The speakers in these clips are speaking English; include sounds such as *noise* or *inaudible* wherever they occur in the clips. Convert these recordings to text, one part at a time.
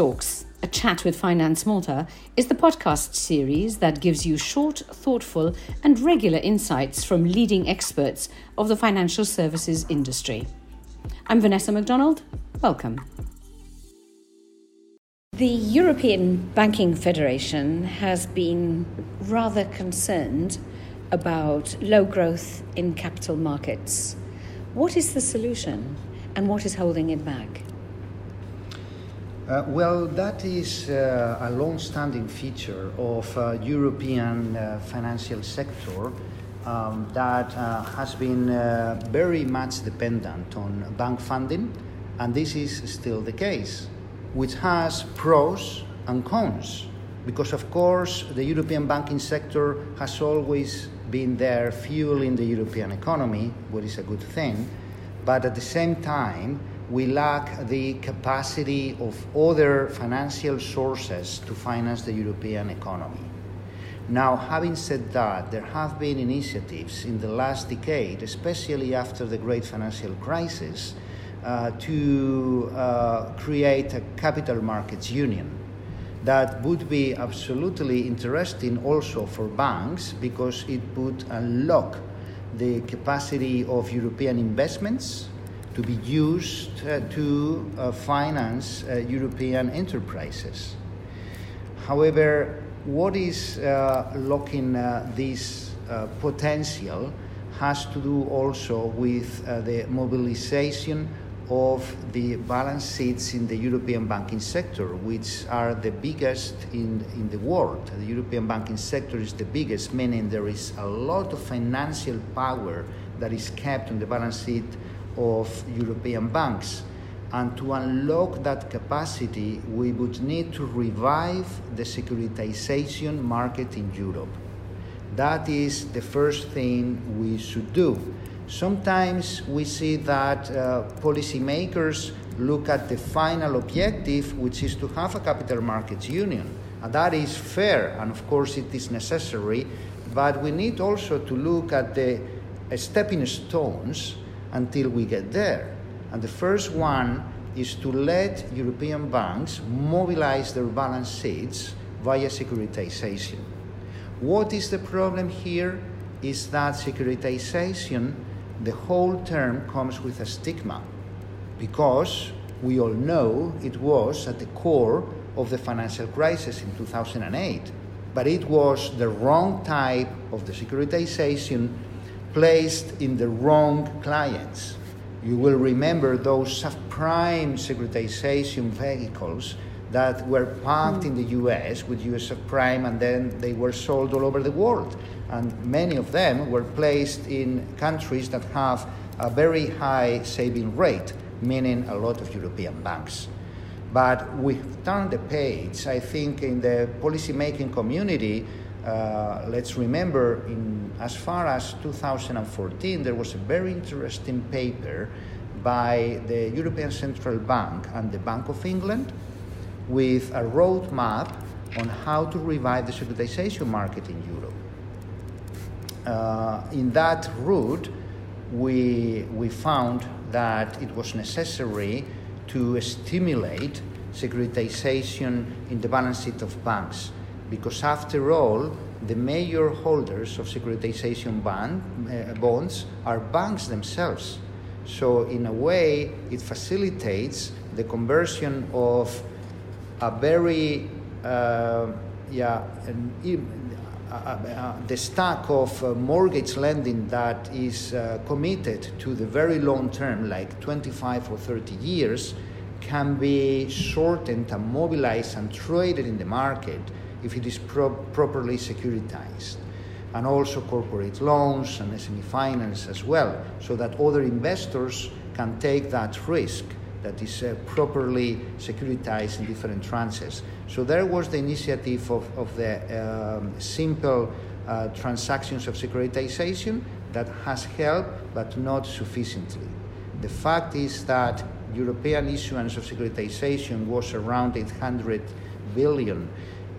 Talks, a chat with Finance Malta, is the podcast series that gives you short, thoughtful, and regular insights from leading experts of the financial services industry. I'm Vanessa MacDonald. Welcome. The European Banking Federation has been rather concerned about low growth in capital markets. What is the solution and what is holding it back? Uh, well, that is uh, a long-standing feature of uh, European uh, financial sector um, that uh, has been uh, very much dependent on bank funding, and this is still the case, which has pros and cons. Because of course, the European banking sector has always been there fueling the European economy, which is a good thing, but at the same time, we lack the capacity of other financial sources to finance the European economy. Now, having said that, there have been initiatives in the last decade, especially after the great financial crisis, uh, to uh, create a capital markets union that would be absolutely interesting also for banks because it would unlock the capacity of European investments to be used uh, to uh, finance uh, European enterprises. However, what is locking this potential has to do also with the mobilization of the balance sheets in the European banking sector, which are the biggest in, in the world. The European banking sector is the biggest, meaning there is a lot of financial power that is kept on the balance sheet of European banks. And to unlock that capacity, we would need to revive the securitization market in Europe. That is the first thing we should do. Sometimes we see that uh, policymakers look at the final objective, which is to have a capital markets union. And that is fair, and of course it is necessary, but we need also to look at the stepping stones until we get there. And the first one is to let European banks mobilize their balance sheets via securitization. What is the problem here? Is that securitization, the whole term comes with a stigma because we all know it was at the core of the financial crisis in 2008. But it was the wrong type of the securitization placed in the wrong clients. You will remember those subprime securitization vehicles that were parked in the US with US subprime and then they were sold all over the world. And many of them were placed in countries that have a very high saving rate, meaning a lot of European banks. But we've turned the page, I think, in the policymaking community uh, let's remember, in, as far as 2014, there was a very interesting paper by the European Central Bank and the Bank of England with a roadmap on how to revive the securitization market in Europe. Uh, in that route, we, we found that it was necessary to stimulate securitization in the balance sheet of banks because after all, the major holders of securitization bond, uh, bonds are banks themselves. So, in a way, it facilitates the conversion of a very, uh, yeah, an, uh, uh, the stack of uh, mortgage lending that is committed to the very long term, like 25 or 30 years, can be shortened and mobilized and traded in the market if it is pro- properly securitized. And also corporate loans and SME finance as well, so that other investors can take that risk that is uh, properly securitized in different tranches. So there was the initiative of, of the um, simple uh, transactions of securitization that has helped, but not sufficiently. The fact is that European issuance of securitization was around 800 billion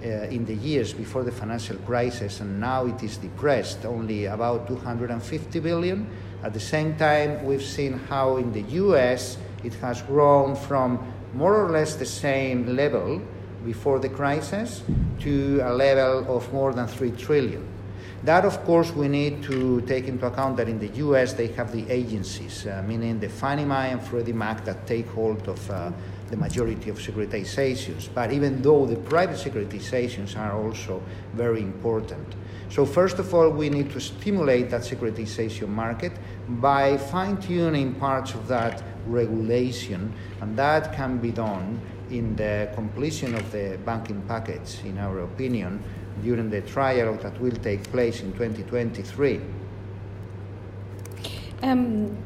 in the years before the financial crisis, and now it is depressed, only about 250 billion. At the same time, we've seen how in the US it has grown from more or less the same level before the crisis to a level of more than 3 trillion. That, of course, we need to take into account that in the US they have the agencies, uh, meaning the Fannie Mae and Freddie Mac, that take hold of uh, the majority of securitizations. But even though the private securitizations are also very important. So, first of all, we need to stimulate that securitization market by fine tuning parts of that regulation, and that can be done in the completion of the banking package, in our opinion, during the trial that will take place in 2023. Um,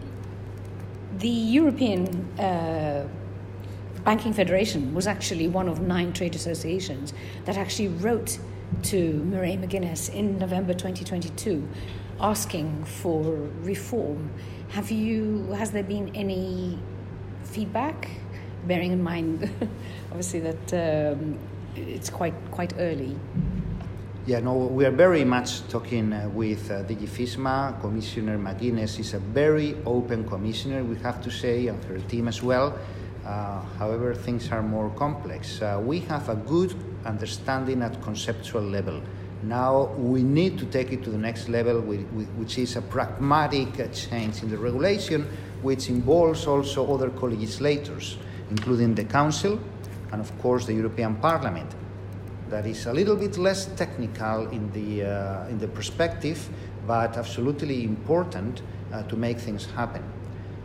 the European uh, Banking Federation was actually one of nine trade associations that actually wrote to Mairead McGuinness in November 2022 asking for reform. Have you, has there been any feedback? Bearing in mind, *laughs* obviously, that um, it's quite, quite early. Yeah, no, we are very much talking uh, with uh, DG FISMA. Commissioner McGuinness is a very open commissioner, we have to say, and her team as well. Uh, however, things are more complex. Uh, we have a good understanding at conceptual level. Now we need to take it to the next level, which is a pragmatic change in the regulation, which involves also other co-legislators, including the Council and, of course, the European Parliament that is a little bit less technical in the, uh, in the perspective, but absolutely important uh, to make things happen.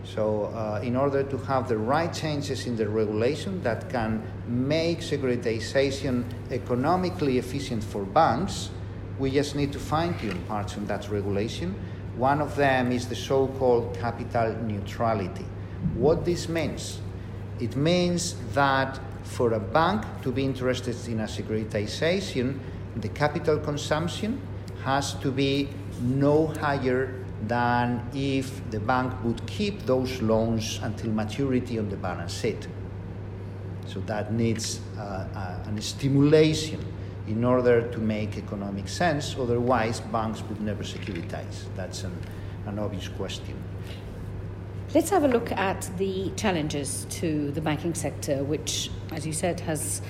So, uh, in order to have the right changes in the regulation that can make securitization economically efficient for banks, we just need to fine tune parts of that regulation. One of them is the so called capital neutrality. What this means? It means that for a bank to be interested in a securitization, the capital consumption has to be no higher than if the bank would keep those loans until maturity on the balance sheet. So that needs uh, uh, a stimulation in order to make economic sense. Otherwise, banks would never securitize. That's an, an obvious question. Let's have a look at the challenges to the banking sector, which, as you said, has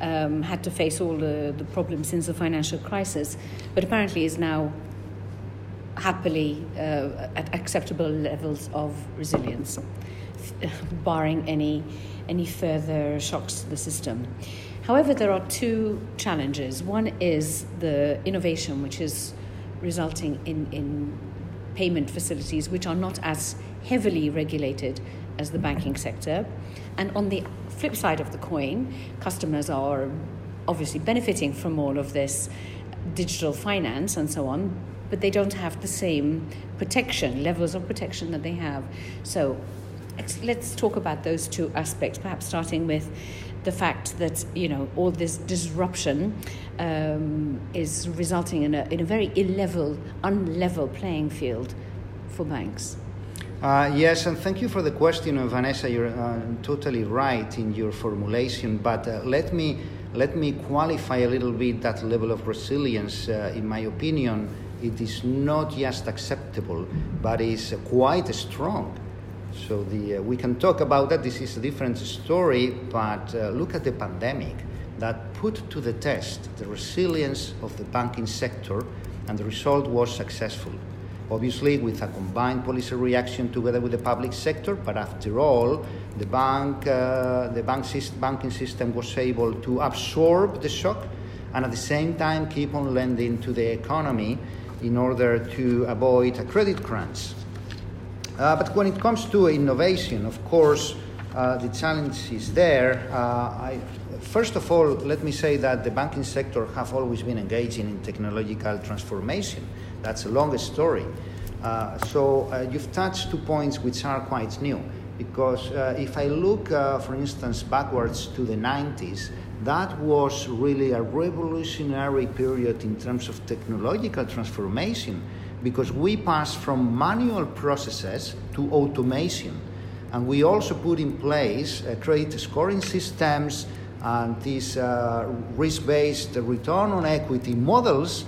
um, had to face all the, the problems since the financial crisis, but apparently is now happily uh, at acceptable levels of resilience, barring any, any further shocks to the system. However, there are two challenges. One is the innovation, which is resulting in, in payment facilities which are not as heavily regulated as the banking sector. And on the flip side of the coin, customers are obviously benefiting from all of this digital finance and so on, but they don't have the same protection, levels of protection that they have. So let's talk about those two aspects, perhaps starting with the fact that you know all this disruption um, is resulting in a, in a very illevel, unlevel playing field for banks. Uh, yes, and thank you for the question, Vanessa. You're uh, totally right in your formulation, but uh, let me let me qualify a little bit that level of resilience. Uh, in my opinion, it is not just acceptable, but is quite strong. So the, uh, we can talk about that. This is a different story, but uh, look at the pandemic that put to the test the resilience of the banking sector, and the result was successful obviously with a combined policy reaction together with the public sector. But after all, the bank, uh, the bank system, banking system was able to absorb the shock and at the same time keep on lending to the economy in order to avoid a credit crunch. Uh, but when it comes to innovation, of course, uh, the challenge is there. Uh, I, first of all, let me say that the banking sector have always been engaging in technological transformation. That's a longer story. Uh, so uh, you've touched two points which are quite new. Because uh, if I look, uh, for instance, backwards to the 90s, that was really a revolutionary period in terms of technological transformation because we passed from manual processes to automation. And we also put in place uh, credit scoring systems and these uh, risk based return on equity models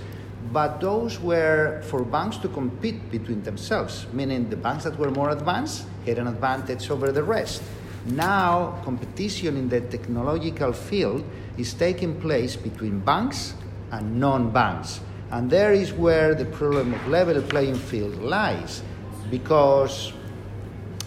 but those were for banks to compete between themselves, meaning the banks that were more advanced had an advantage over the rest. Now, competition in the technological field is taking place between banks and non banks. And there is where the problem of level playing field lies, because,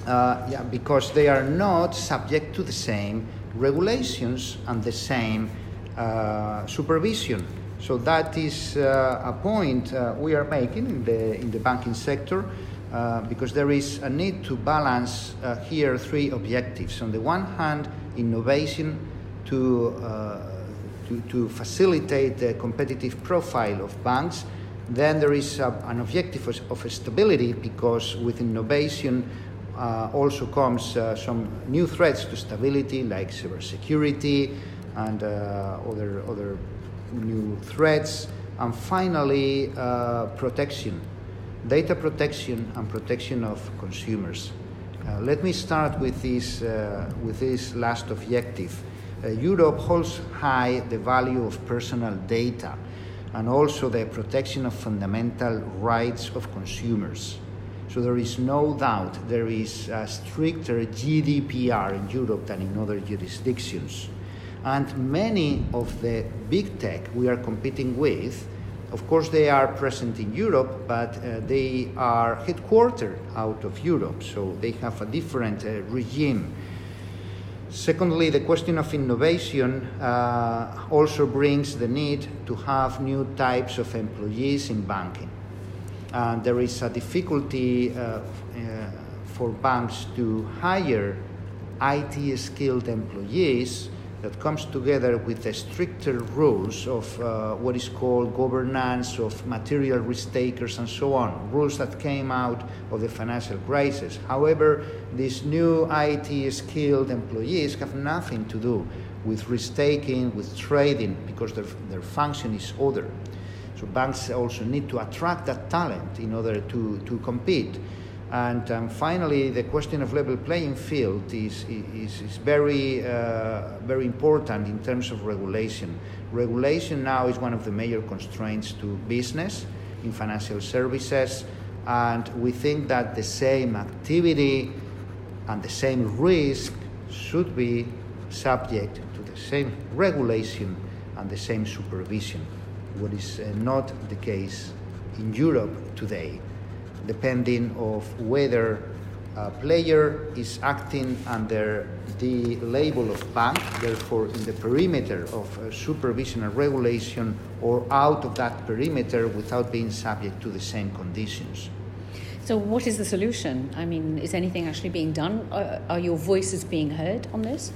uh, yeah, because they are not subject to the same regulations and the same uh, supervision. So that is uh, a point uh, we are making in the, in the banking sector uh, because there is a need to balance uh, here three objectives. On the one hand, innovation to, uh, to, to, facilitate the competitive profile of banks. Then there is an objective of, of, stability because with innovation also comes some new threats to stability like cybersecurity and other, other new threats, and finally, uh, protection, data protection and protection of consumers. Uh, let me start with this, uh, with this last objective. Uh, Europe holds high the value of personal data and also the protection of fundamental rights of consumers. So there is no doubt there is a stricter GDPR in Europe than in other jurisdictions. And many of the big tech we are competing with, of course, they are present in Europe, but uh, they are headquartered out of Europe, so they have a different uh, regime. Secondly, the question of innovation uh, also brings the need to have new types of employees in banking. And there is a difficulty uh, uh, for banks to hire IT skilled employees that comes together with the stricter rules of uh, what is called governance of material risk takers and so on, rules that came out of the financial crisis. However, these new IT skilled employees have nothing to do with risk taking, with trading, because their, their function is other. So banks also need to attract that talent in order to, to compete. And um, finally, the question of level playing field is, is, is very, uh, very important in terms of regulation. Regulation now is one of the major constraints to business in financial services, and we think that the same activity and the same risk should be subject to the same regulation and the same supervision, what is uh, not the case in Europe today depending of whether a player is acting under the label of bank, therefore in the perimeter of uh, supervision and regulation, or out of that perimeter without being subject to the same conditions. So, what is the solution? I mean, is anything actually being done? Are, are your voices being heard on this?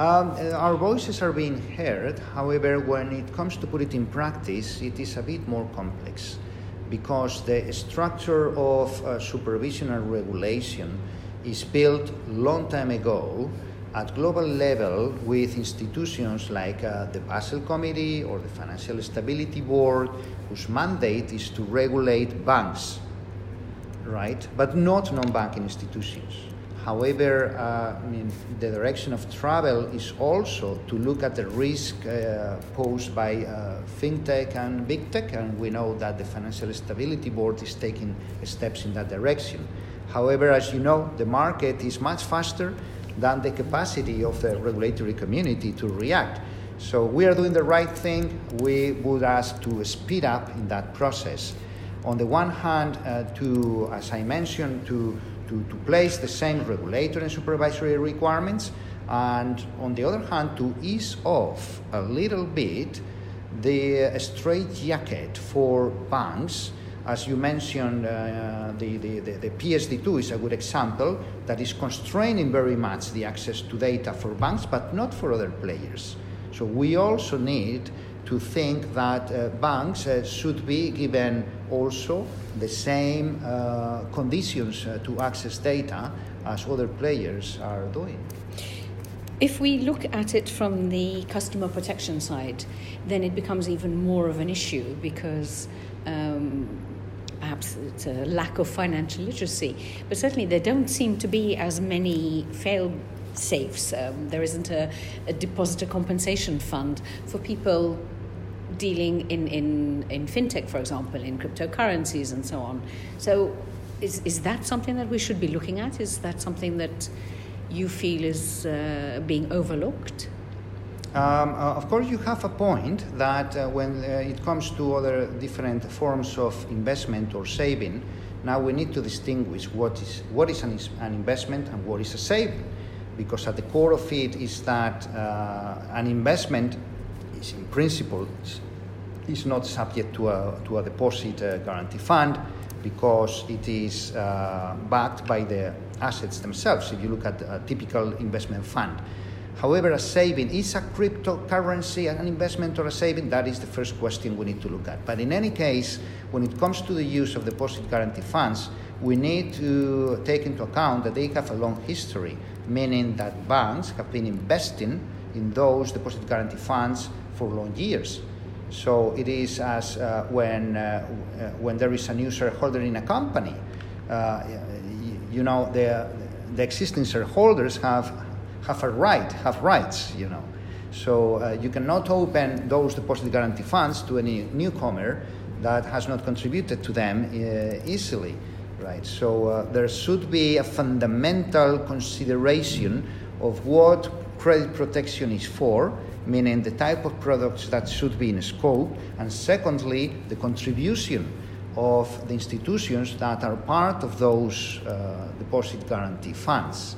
Um, uh, our voices are being heard. However, when it comes to put it in practice, it is a bit more complex because the structure of uh, supervision and regulation is built long time ago at global level with institutions like uh, the Basel Committee or the Financial Stability Board, whose mandate is to regulate banks, right? But not non-banking institutions. However, uh, I mean, the direction of travel is also to look at the risk uh, posed by uh, fintech and big tech, and we know that the Financial Stability Board is taking steps in that direction. However, as you know, the market is much faster than the capacity of the regulatory community to react. So we are doing the right thing. We would ask to speed up in that process. On the one hand, uh, to, as I mentioned, to to, to place the same regulatory and supervisory requirements, and on the other hand, to ease off a little bit the straitjacket for banks. As you mentioned, uh, the, the, the, the PSD2 is a good example that is constraining very much the access to data for banks, but not for other players. So we also need to think that uh, banks uh, should be given also the same uh, conditions uh, to access data as other players are doing. If we look at it from the customer protection side, then it becomes even more of an issue because um, perhaps it's a lack of financial literacy, but certainly there don't seem to be as many fail safes. Um, there isn't a, a depositor compensation fund for people dealing in, in, in fintech, for example, in cryptocurrencies and so on. So, is, is that something that we should be looking at? Is that something that you feel is uh, being overlooked? Um, uh, of course, you have a point that uh, when uh, it comes to other different forms of investment or saving, now we need to distinguish what is, what is an, an investment and what is a saving. Because at the core of it is that uh, an investment is, in principle, is not subject to a, to a deposit uh, guarantee fund because it is uh, backed by the assets themselves. If you look at a typical investment fund, However, a saving is a cryptocurrency an investment or a saving? That is the first question we need to look at. But in any case, when it comes to the use of deposit guarantee funds, we need to take into account that they have a long history, meaning that banks have been investing in those deposit guarantee funds for long years. So it is as uh, when, uh, uh when there is a new shareholder in a company, uh, you know, the, the existing shareholders have have a right, have rights, you know. So uh, you cannot open those deposit guarantee funds to any newcomer that has not contributed to them easily, right? So there should be a fundamental consideration of what credit protection is for, meaning the type of products that should be in scope, and secondly, the contribution of the institutions that are part of those uh, deposit guarantee funds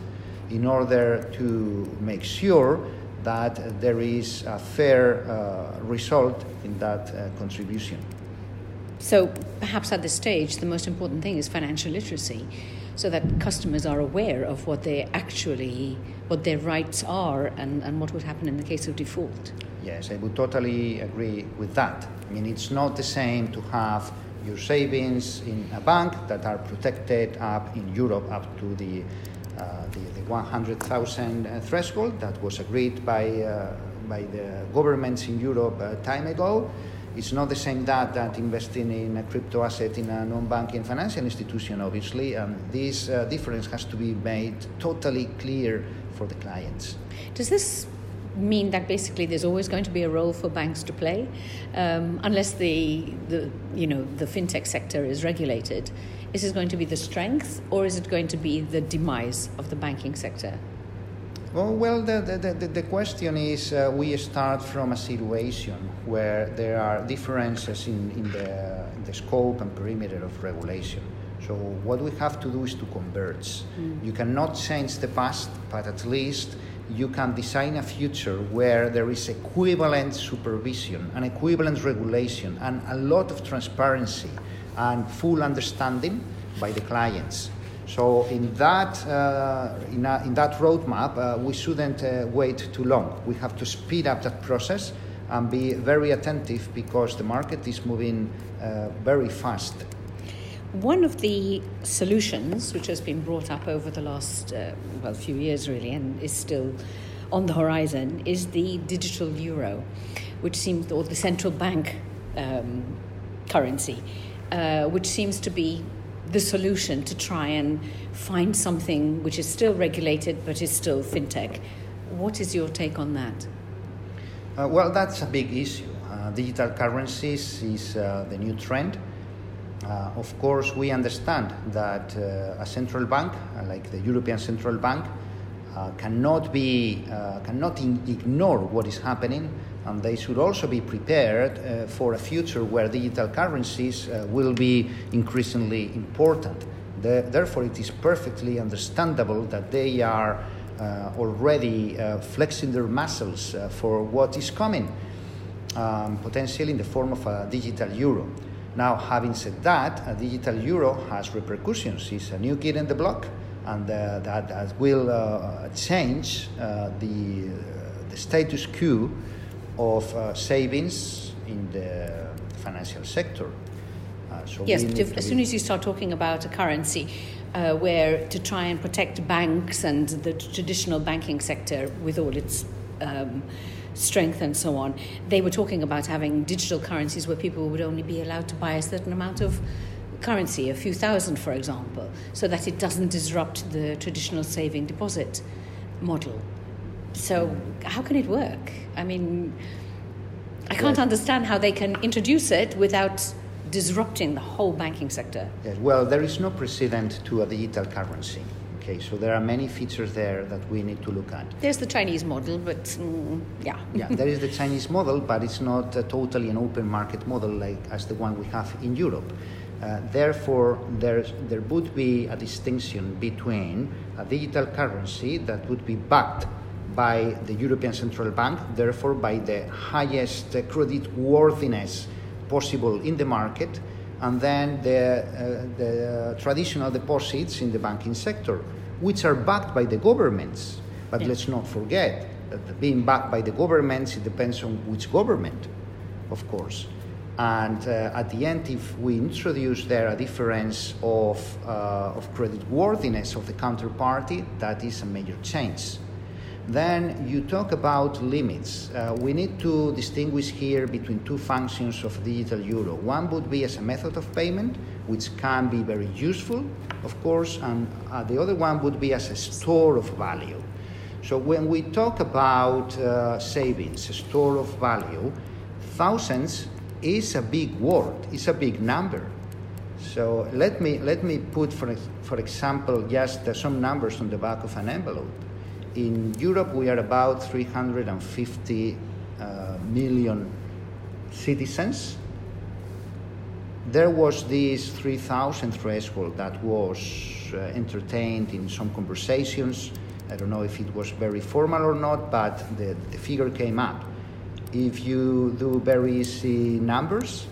in order to make sure that there is a fair uh, result in that uh, contribution. So, perhaps at this stage, the most important thing is financial literacy, so that customers are aware of what they actually, what their rights are, and, and what would happen in the case of default. Yes, I would totally agree with that. I mean, it's not the same to have your savings in a bank that are protected up in Europe up to the uh, the, the 100,000 uh, threshold that was agreed by, uh, by the governments in Europe a time ago. It's not the same that, that investing in a crypto asset in a non-banking financial institution, obviously. And this difference has to be made totally clear for the clients. Does this mean that basically there's always going to be a role for banks to play, um, unless the, the you know the fintech sector is regulated. Is it going to be the strength, or is it going to be the demise of the banking sector? Well, well the, the, the, question is uh, we start from a situation where there are differences in, in, the, in the scope and perimeter of regulation. So, what we have to do is to converge. Mm. You cannot change the past, but at least you can design a future where there is equivalent supervision and equivalent regulation and a lot of transparency and full understanding by the clients. So in that, uh, in, a, in, that roadmap, uh, we shouldn't uh, wait too long. We have to speed up that process and be very attentive because the market is moving uh, very fast. One of the solutions which has been brought up over the last uh, well few years really and is still on the horizon is the digital euro, which seems or the central bank um, currency, uh, which seems to be the solution to try and find something which is still regulated but is still fintech. What is your take on that? Uh, well, that's a big issue. Uh, digital currencies is uh, the new trend uh, of course, we understand that uh, a central bank, uh, like the European Central Bank, cannot be cannot in- ignore what is happening, and they should also be prepared uh, for a future where digital currencies will be increasingly important. The, therefore, it is perfectly understandable that they are already flexing their muscles for what is coming, um, potentially in the form of a digital euro. Now, having said that, a digital euro has repercussions. It's a new kid in the block, and uh, that, that, will uh, change uh, the, the status quo of uh, savings in the financial sector. Uh, so yes, but as soon as you start talking about a currency, uh, where to try and protect banks and the traditional banking sector with all its um, strength and so on, they were talking about having digital currencies where people would only be allowed to buy a certain amount of currency, a few thousand, for example, so that it doesn't disrupt the traditional saving deposit model. So, how can it work? I mean, I can't understand how they can introduce it without disrupting the whole banking sector. Yes, well, there is no precedent to a digital currency. Okay, so there are many features there that we need to look at. There's the Chinese model, but mm, yeah. yeah, there is the *laughs* Chinese model, but it's not uh, totally an open market model like as the one we have in Europe. Uh, therefore, there's, there would be a distinction between a digital currency that would be backed by the European Central Bank, therefore by the highest credit worthiness possible in the market, and then the, uh, the traditional deposits in the banking sector, which are backed by the governments. But yeah. let's not forget that being backed by the governments, it depends on which government, of course. And uh, at the end, if we introduce there a difference of, uh, of credit worthiness of the counterparty, that is a major change. Then you talk about limits. Uh, we need to distinguish here between two functions of digital euro. One would be as a method of payment, which can be very useful, of course, and uh, the other one would be as a store of value. So when we talk about uh, savings, a store of value, thousands is a big word, it's a big number. So let me, let me put, for, for example, just uh, some numbers on the back of an envelope in Europe, we are about 350 uh, million citizens. There was this 3,000 threshold that was uh, entertained in some conversations. I don't know if it was very formal or not, but the, the figure came up. If you do very easy numbers,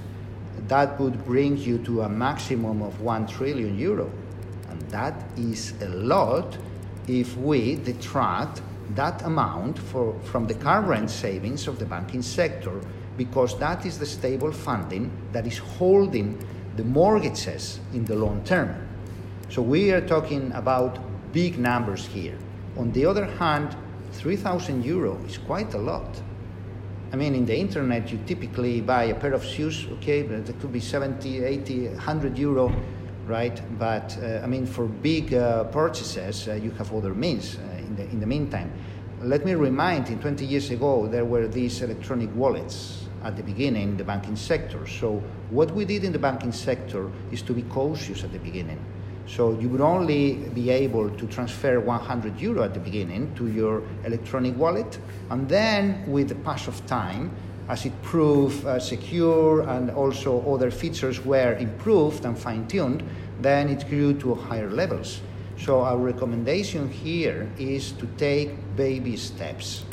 that would bring you to a maximum of 1 trillion euro. And that is a lot if we detract that amount for, from the current savings of the banking sector because that is the stable funding that is holding the mortgages in the long term. So we are talking about big numbers here. On the other hand, 3,000 euro is quite a lot. I mean, in the internet, you typically buy a pair of shoes, okay, but it could be 70, 80, 100 euro right? But uh, I mean, for big uh, purchases, uh, you have other means in, the, in the meantime. Let me remind, in 20 years ago, there were these electronic wallets at the beginning in the banking sector. So what we did in the banking sector is to be cautious at the beginning. So you would only be able to transfer 100 euro at the beginning to your electronic wallet, and then with the pass of time, as it proved uh, secure and also other features were improved and fine-tuned, then it grew to higher levels. So our recommendation here is to take baby steps.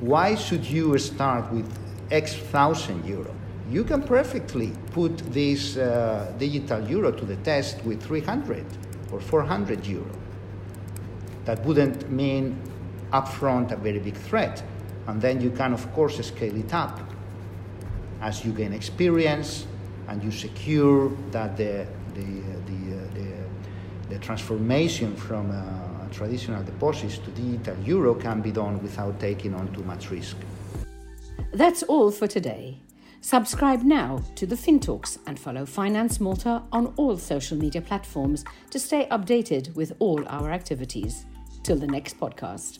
Why should you start with X thousand euro? You can perfectly put this uh, digital euro to the test with 300 or 400 euro. That wouldn't mean upfront a very big threat. And then you can, of course, scale it up as you gain experience and you secure that the, the, the, uh, the, the transformation from uh, traditional deposits to digital euro can be done without taking on too much risk. That's all for today. Subscribe now to the FinTalks and follow Finance Malta on all social media platforms to stay updated with all our activities. Till the next podcast.